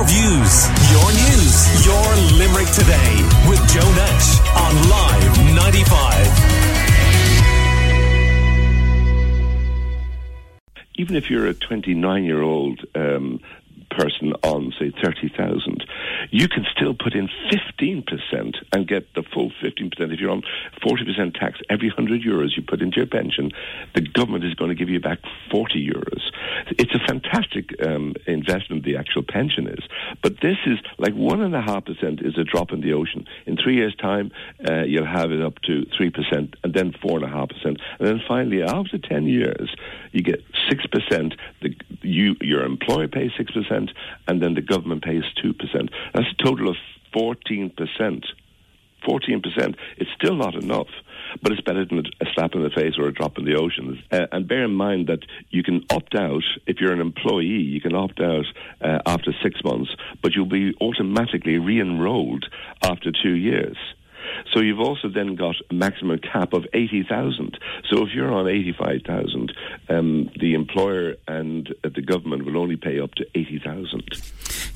your views, your news, your Limerick today with Joe Nash on Live 95. Even if you're a 29 year old um, person on, say, 30,000, you can still put in 15% and get the full 15%. If you're on 40% tax, every 100 euros you put into your pension, the government is going to give you back 40 euros. It's a fantastic um, investment, the actual pension is. But this is like 1.5% is a drop in the ocean. In three years' time, uh, you'll have it up to 3% and then 4.5%. And then finally, after 10 years, you get 6%. The, you, your employer pays 6%, and then the government pays 2%. That's a total of 14%. 14%. It's still not enough, but it's better than a slap in the face or a drop in the ocean. Uh, and bear in mind that you can opt out, if you're an employee, you can opt out uh, after six months, but you'll be automatically re enrolled after two years. So you've also then got a maximum cap of 80,000. So if you're on 85,000, um, the employer and uh, the government will only pay up to 80,000.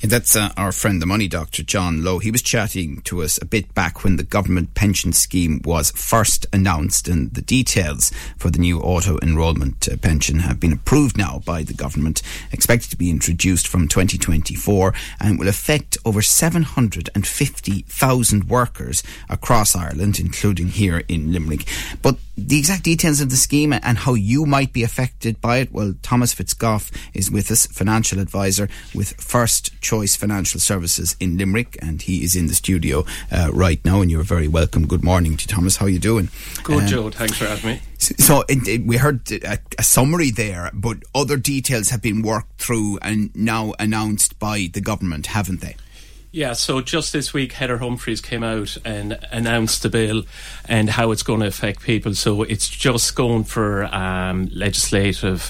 Yeah, that's uh, our friend, the money doctor, John Lowe. He was chatting to us a bit back when the government pension scheme was first announced, and the details for the new auto enrolment uh, pension have been approved now by the government, expected to be introduced from 2024, and will affect over 750,000 workers across Ireland, including here in Limerick. But the exact details of the scheme and how you might be affected by it, well, Thomas Fitzgoff is with us, financial advisor with First Choice Financial Services in Limerick, and he is in the studio uh, right now. And you're very welcome. Good morning to Thomas. How are you doing? Good, um, Joe. Thanks for having me. So it, it, we heard a, a, summary there, but other details have been worked through and now announced by the government, haven't they? Yeah, so just this week, Heather Humphreys came out and announced the bill and how it's going to affect people. So it's just going for um, legislative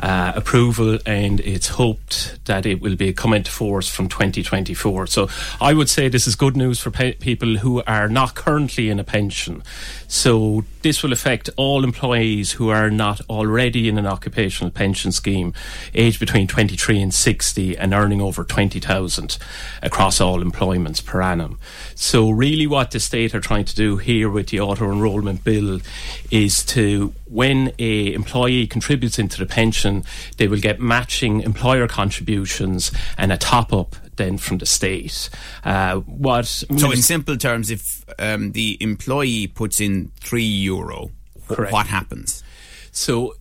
uh, approval, and it's hoped that it will be come into force from 2024. So I would say this is good news for pe- people who are not currently in a pension. So this will affect all employees who are not already in an occupational pension scheme, aged between 23 and 60 and earning over 20,000 across all employments per annum. So really what the state are trying to do here with the auto enrolment bill is to when a employee contributes into the pension, they will get matching employer contributions and a top up then from the state. Uh, what so, in simple terms, if um, the employee puts in three euro, correct. what happens? So.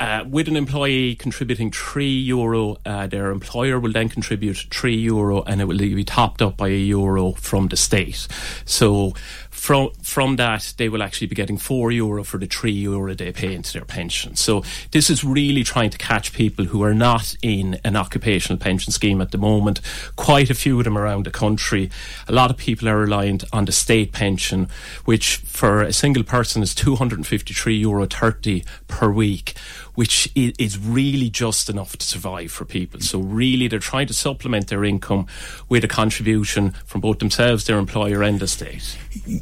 Uh, with an employee contributing three euro, uh, their employer will then contribute three euro, and it will be topped up by a euro from the state. So, from from that they will actually be getting four euro for the three euro they pay into their pension. So this is really trying to catch people who are not in an occupational pension scheme at the moment. Quite a few of them around the country. A lot of people are reliant on the state pension, which for a single person is two hundred and fifty three euro thirty per week which is really just enough to survive for people. So really, they're trying to supplement their income with a contribution from both themselves, their employer, and the state.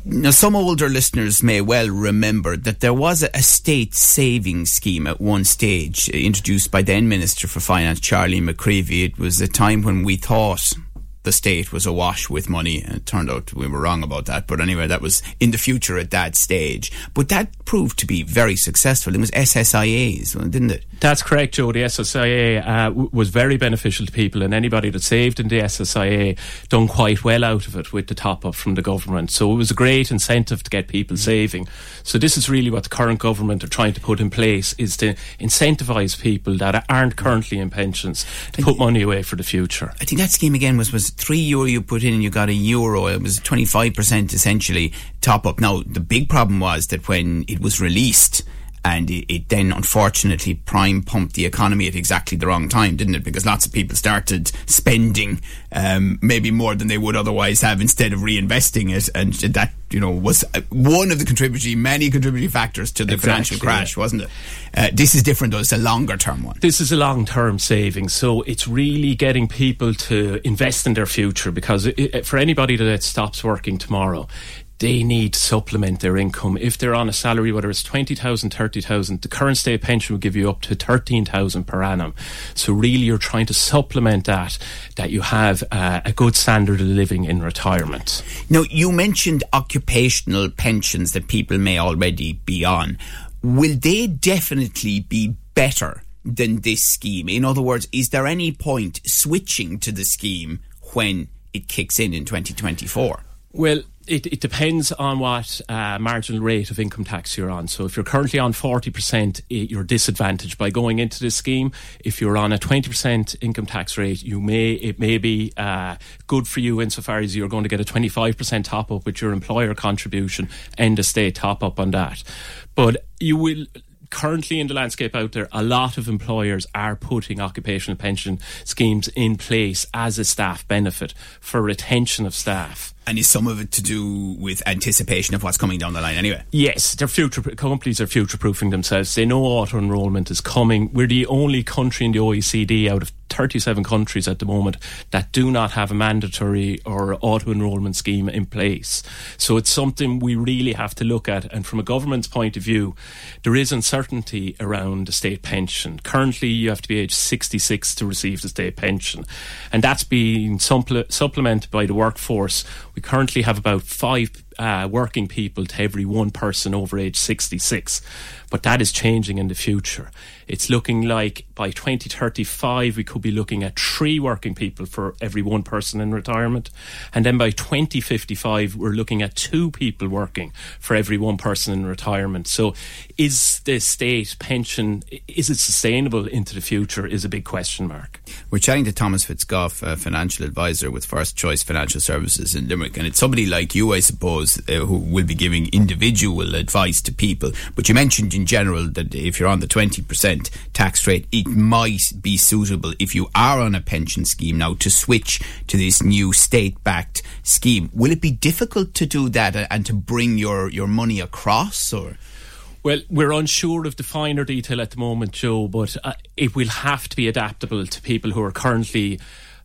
Now, some older listeners may well remember that there was a state savings scheme at one stage introduced by then Minister for Finance Charlie McCreevy. It was a time when we thought the state was awash with money. And it turned out we were wrong about that. But anyway, that was in the future at that stage. But that proved to be very successful. It was SSIAs, didn't it? That's correct, Joe. The SSIA uh, w- was very beneficial to people, and anybody that saved in the SSIA done quite well out of it with the top up from the government. So it was a great incentive to get people saving. So this is really what the current government are trying to put in place: is to incentivise people that aren't currently in pensions to put money away for the future. I think that scheme again was was three euro you put in and you got a euro. It was 25% essentially top up. Now, the big problem was that when it was released, and it, it, then unfortunately prime pumped the economy at exactly the wrong time, didn't it? Because lots of people started spending um, maybe more than they would otherwise have instead of reinvesting it, and that you know was uh, one of the contributing many contributing factors to the exactly, financial crash, yeah. wasn't it? Uh, this is different though; it's a longer term one. This is a long term saving. so it's really getting people to invest in their future because it, it, for anybody that stops working tomorrow they need to supplement their income. If they're on a salary, whether it's 20,000, 30,000, the current state pension will give you up to 13,000 per annum. So really you're trying to supplement that, that you have uh, a good standard of living in retirement. Now, you mentioned occupational pensions that people may already be on. Will they definitely be better than this scheme? In other words, is there any point switching to the scheme when it kicks in in 2024? Well, it, it, depends on what uh, marginal rate of income tax you're on. So if you're currently on 40%, you're disadvantaged by going into this scheme. If you're on a 20% income tax rate, you may it may be uh, good for you insofar as you're going to get a 25% top up with your employer contribution and a state top up on that. But you will currently in the landscape out there, a lot of employers are putting occupational pension schemes in place as a staff benefit for retention of staff. And is some of it to do with anticipation of what's coming down the line anyway? Yes, they're future companies are future proofing themselves. They know auto enrolment is coming. We're the only country in the OECD out of 37 countries at the moment that do not have a mandatory or auto enrolment scheme in place. So it's something we really have to look at. And from a government's point of view, there is uncertainty around the state pension. Currently, you have to be age 66 to receive the state pension. And that's being supple- supplemented by the workforce. We currently have about five uh, working people to every one person over age 66. But that is changing in the future. It's looking like by 2035, we could be looking at three working people for every one person in retirement. And then by 2055, we're looking at two people working for every one person in retirement. So is the state pension, is it sustainable into the future is a big question mark. We're chatting to Thomas Fitzgough, a financial advisor with First Choice Financial Services in Limerick. And it's somebody like you, I suppose, uh, who will be giving individual advice to people. But you mentioned in general that if you're on the 20% tax rate, it might be suitable if you are on a pension scheme now to switch to this new state backed scheme. Will it be difficult to do that and to bring your, your money across or? Well, we're unsure of the finer detail at the moment, Joe, but uh, it will have to be adaptable to people who are currently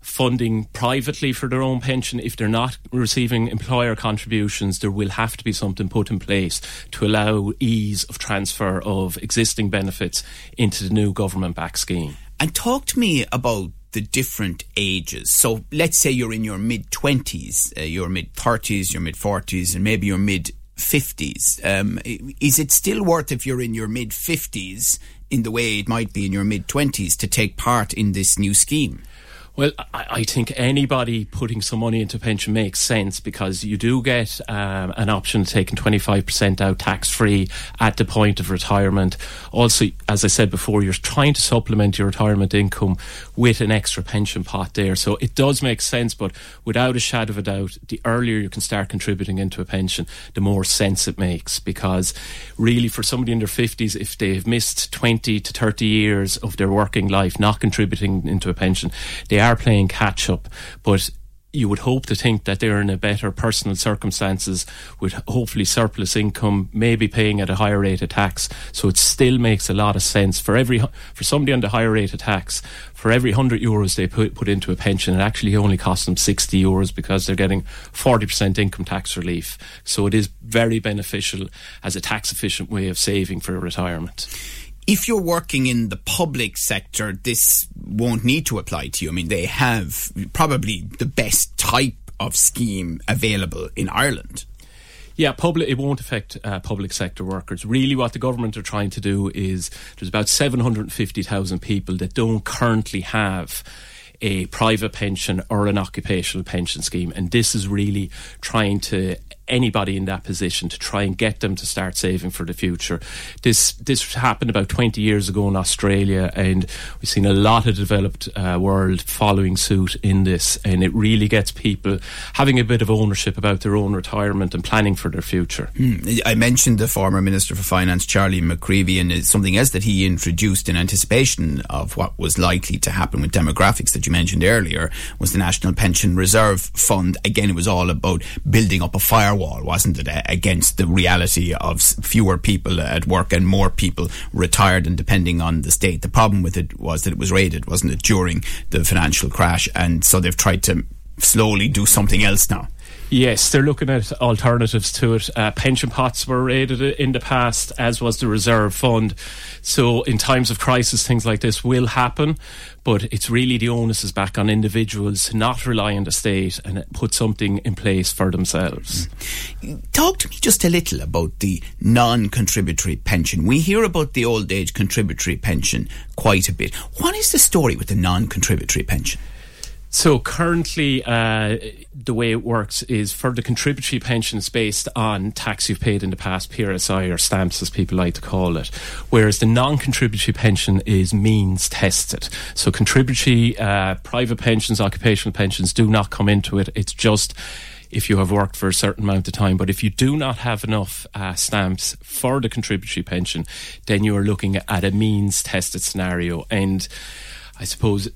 funding privately for their own pension. If they're not receiving employer contributions, there will have to be something put in place to allow ease of transfer of existing benefits into the new government backed scheme. And talk to me about the different ages. So let's say you're in your mid 20s, uh, your mid 30s, your mid 40s, and maybe your mid 50s. Um, is it still worth if you're in your mid 50s in the way it might be in your mid 20s to take part in this new scheme? Well, I, I, think anybody putting some money into pension makes sense because you do get um, an option of taking 25% out tax free at the point of retirement. Also, as I said before, you're trying to supplement your retirement income with an extra pension pot there. So it does make sense, but without a shadow of a doubt, the earlier you can start contributing into a pension, the more sense it makes because really for somebody in their 50s, if they've missed 20 to 30 years of their working life not contributing into a pension, they are are playing catch up, but you would hope to think that they're in a better personal circumstances with hopefully surplus income, maybe paying at a higher rate of tax. So it still makes a lot of sense for every for somebody on the higher rate of tax. For every hundred euros they put put into a pension, it actually only costs them sixty euros because they're getting forty percent income tax relief. So it is very beneficial as a tax efficient way of saving for retirement if you're working in the public sector, this won't need to apply to you. I mean, they have probably the best type of scheme available in Ireland. Yeah, public. It won't affect uh, public sector workers. Really, what the government are trying to do is there's about seven hundred fifty thousand people that don't currently have a private pension or an occupational pension scheme, and this is really trying to anybody in that position to try and get them to start saving for the future. This this happened about 20 years ago in Australia, and we've seen a lot of developed uh, world following suit in this, and it really gets people having a bit of ownership about their own retirement and planning for their future. Hmm. I mentioned the former Minister for Finance, Charlie McCreevy, and it's something else that he introduced in anticipation of what was likely to happen with demographics that you mentioned earlier was the National Pension Reserve Fund. Again, it was all about building up a fire firewall, wasn't it, against the reality of fewer people at work and more people retired and depending on the state. The problem with it was that it was raided, wasn't it, during the financial crash, and so they've tried to slowly do something else now. Yes, they're looking at alternatives to it. Uh, pension pots were raided in the past, as was the reserve fund. So, in times of crisis, things like this will happen. But it's really the onus is back on individuals to not rely on the state and put something in place for themselves. Talk to me just a little about the non contributory pension. We hear about the old age contributory pension quite a bit. What is the story with the non contributory pension? So currently, uh, the way it works is for the contributory pensions based on tax you've paid in the past, PRSI or stamps as people like to call it, whereas the non-contributory pension is means tested. So contributory uh, private pensions, occupational pensions do not come into it. It's just if you have worked for a certain amount of time. But if you do not have enough uh, stamps for the contributory pension, then you are looking at a means tested scenario. And I suppose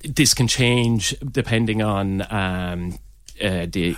this can change depending on um, uh, the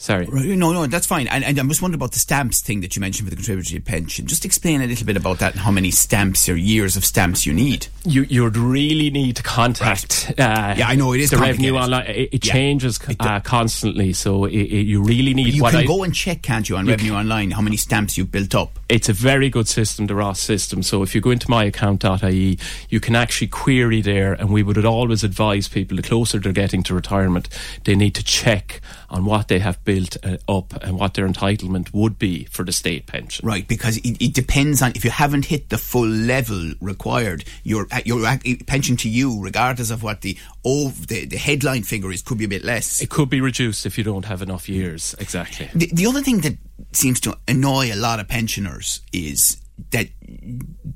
Sorry. No, no, that's fine. And, and I'm just wondering about the stamps thing that you mentioned for the contributory pension. Just explain a little bit about that and how many stamps or years of stamps you need. You you would really need to contact. Right. Uh, yeah, I know it is the revenue online. It, it yeah. changes it uh, constantly, so it, you really need. But you can I, go and check, can't you, on revenue can, online how many stamps you've built up. It's a very good system, the ROS system. So if you go into myaccount.ie, you can actually query there, and we would always advise people the closer they're getting to retirement, they need to check on what they have built uh, up and what their entitlement would be for the state pension. Right, because it, it depends on if you haven't hit the full level required, your uh, Uh, your pension to you, regardless of what the oh, the, the headline figure is, could be a bit less. It could be reduced if you don't have enough years. Exactly. The, the other thing that seems to annoy a lot of pensioners is that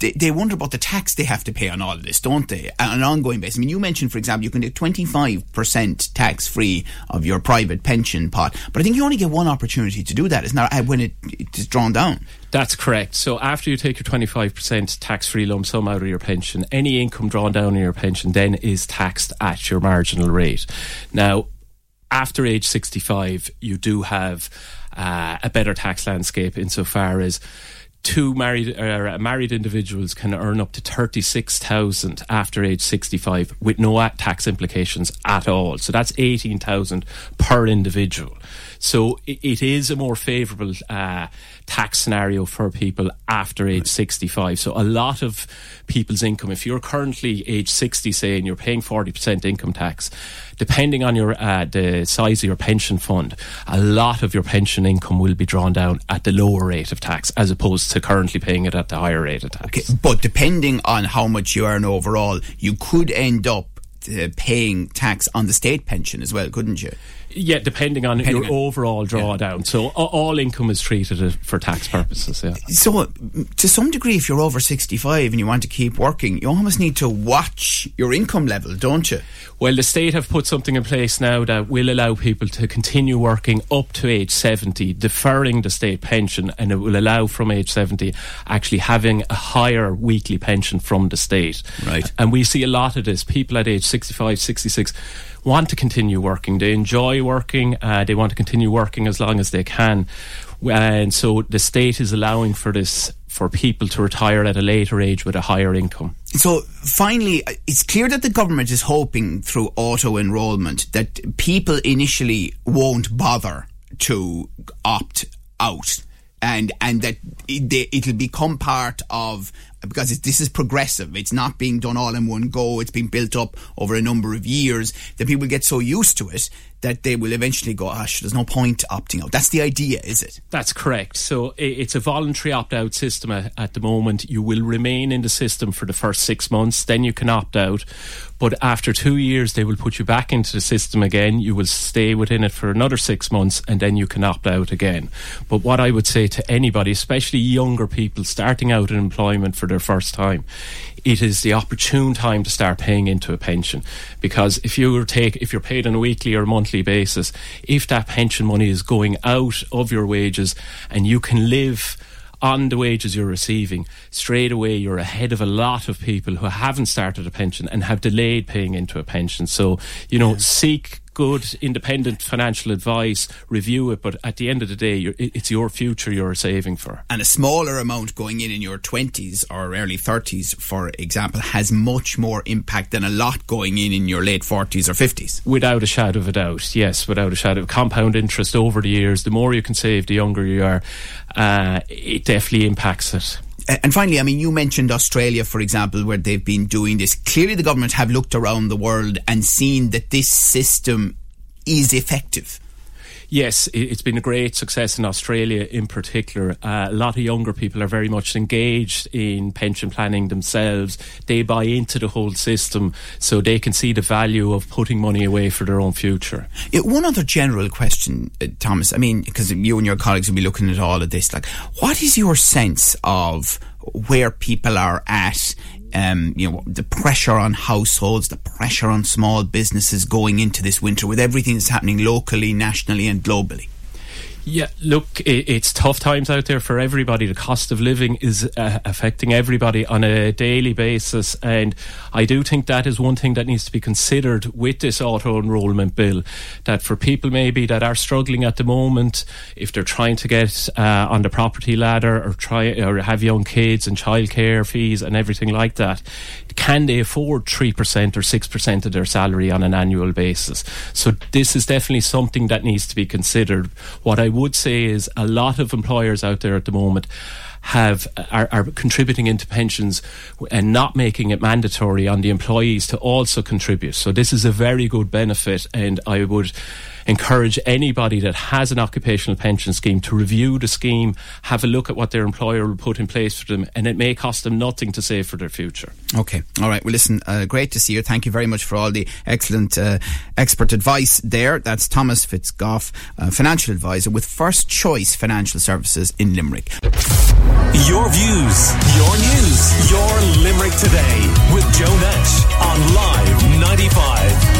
they, they wonder about the tax they have to pay on all of this, don't they? On an ongoing basis. I mean, you mentioned, for example, you can get 25% tax free of your private pension pot, but I think you only get one opportunity to do that, isn't that, when it, it is drawn down? That's correct. So after you take your 25% tax free lump sum out of your pension, any income drawn down in your pension then is taxed at your marginal rate. Now, after age 65, you do have uh, a better tax landscape insofar as two married uh, married individuals can earn up to 36,000 after age 65 with no tax implications at all. So that's 18,000 per individual. So it, it is a more favourable uh, tax scenario for people after age 65. So a lot of people's income, if you're currently age 60, say, and you're paying 40% income tax, depending on your uh, the size of your pension fund, a lot of your pension income will be drawn down at the lower rate of tax as opposed to currently paying it at the higher rate of tax. Okay, but depending on how much you earn overall, you could end up uh, paying tax on the state pension as well, couldn't you? Yeah, depending on depending your on, overall drawdown. Yeah. So all income is treated for tax purposes. Yeah. So uh, to some degree, if you're over 65 and you want to keep working, you almost need to watch your income level, don't you? Well, the state have put something in place now that will allow people to continue working up to age 70, deferring the state pension, and it will allow from age 70 actually having a higher weekly pension from the state. Right. And we see a lot of this. People at age 65, 66 want to continue working. They enjoy working. Uh, they want to continue working as long as they can. And so the state is allowing for this for people to retire at a later age with a higher income. So finally, it's clear that the government is hoping through auto enrolment that people initially won't bother to opt out and and that it, will become part of because this is progressive. It's not being done all in one go. It's been built up over a number of years that people get so used to it that they will eventually go, gosh, there's no point opting out. That's the idea, is it? That's correct. So it's a voluntary opt out system at the moment. You will remain in the system for the first six months, then you can opt out. But after two years, they will put you back into the system again. You will stay within it for another six months and then you can opt out again. But what I would say to anybody, especially younger people starting out in employment for their first time, it is the opportune time to start paying into a pension because if you take if you're paid on a weekly or monthly basis if that pension money is going out of your wages and you can live on the wages you're receiving, straight away you're ahead of a lot of people who haven't started a pension and have delayed paying into a pension. So, you know, yeah. seek good independent financial advice, review it. But at the end of the day, it's your future you're saving for. And a smaller amount going in in your 20s or early 30s, for example, has much more impact than a lot going in in your late 40s or 50s. Without a shadow of a doubt, yes, without a shadow. Of compound interest over the years, the more you can save, the younger you are. Uh, it definitely impacts it. And finally, I mean, you mentioned Australia, for example, where they've been doing this. Clearly, the government have looked around the world and seen that this system is effective. Yes, it's been a great success in Australia in particular. Uh, a lot of younger people are very much engaged in pension planning themselves. They buy into the whole system so they can see the value of putting money away for their own future. It, one other general question, uh, Thomas. I mean, because you and your colleagues will be looking at all of this. Like, what is your sense of where people are at um, you know, the pressure on households, the pressure on small businesses going into this winter with everything that's happening locally, nationally, and globally? Yeah, look, it's tough times out there for everybody. The cost of living is uh, affecting everybody on a daily basis. And I do think that is one thing that needs to be considered with this auto enrolment bill. That for people maybe that are struggling at the moment, if they're trying to get uh, on the property ladder or try or have young kids and childcare fees and everything like that, can they afford 3% or 6% of their salary on an annual basis? So this is definitely something that needs to be considered. What I would say is a lot of employers out there at the moment have are, are, contributing into pensions and not making it mandatory on the employees to also contribute. So this is a very good benefit, and I would encourage anybody that has an occupational pension scheme to review the scheme, have a look at what their employer will put in place for them, and it may cost them nothing to save for their future. Okay. All right. Well, listen, uh, great to see you. Thank you very much for all the excellent uh, expert advice there. That's Thomas Fitzgoff, uh, financial advisor with First Choice Financial Services in Limerick. Your views, your news, your Limerick today with Joe Nash on Live 95.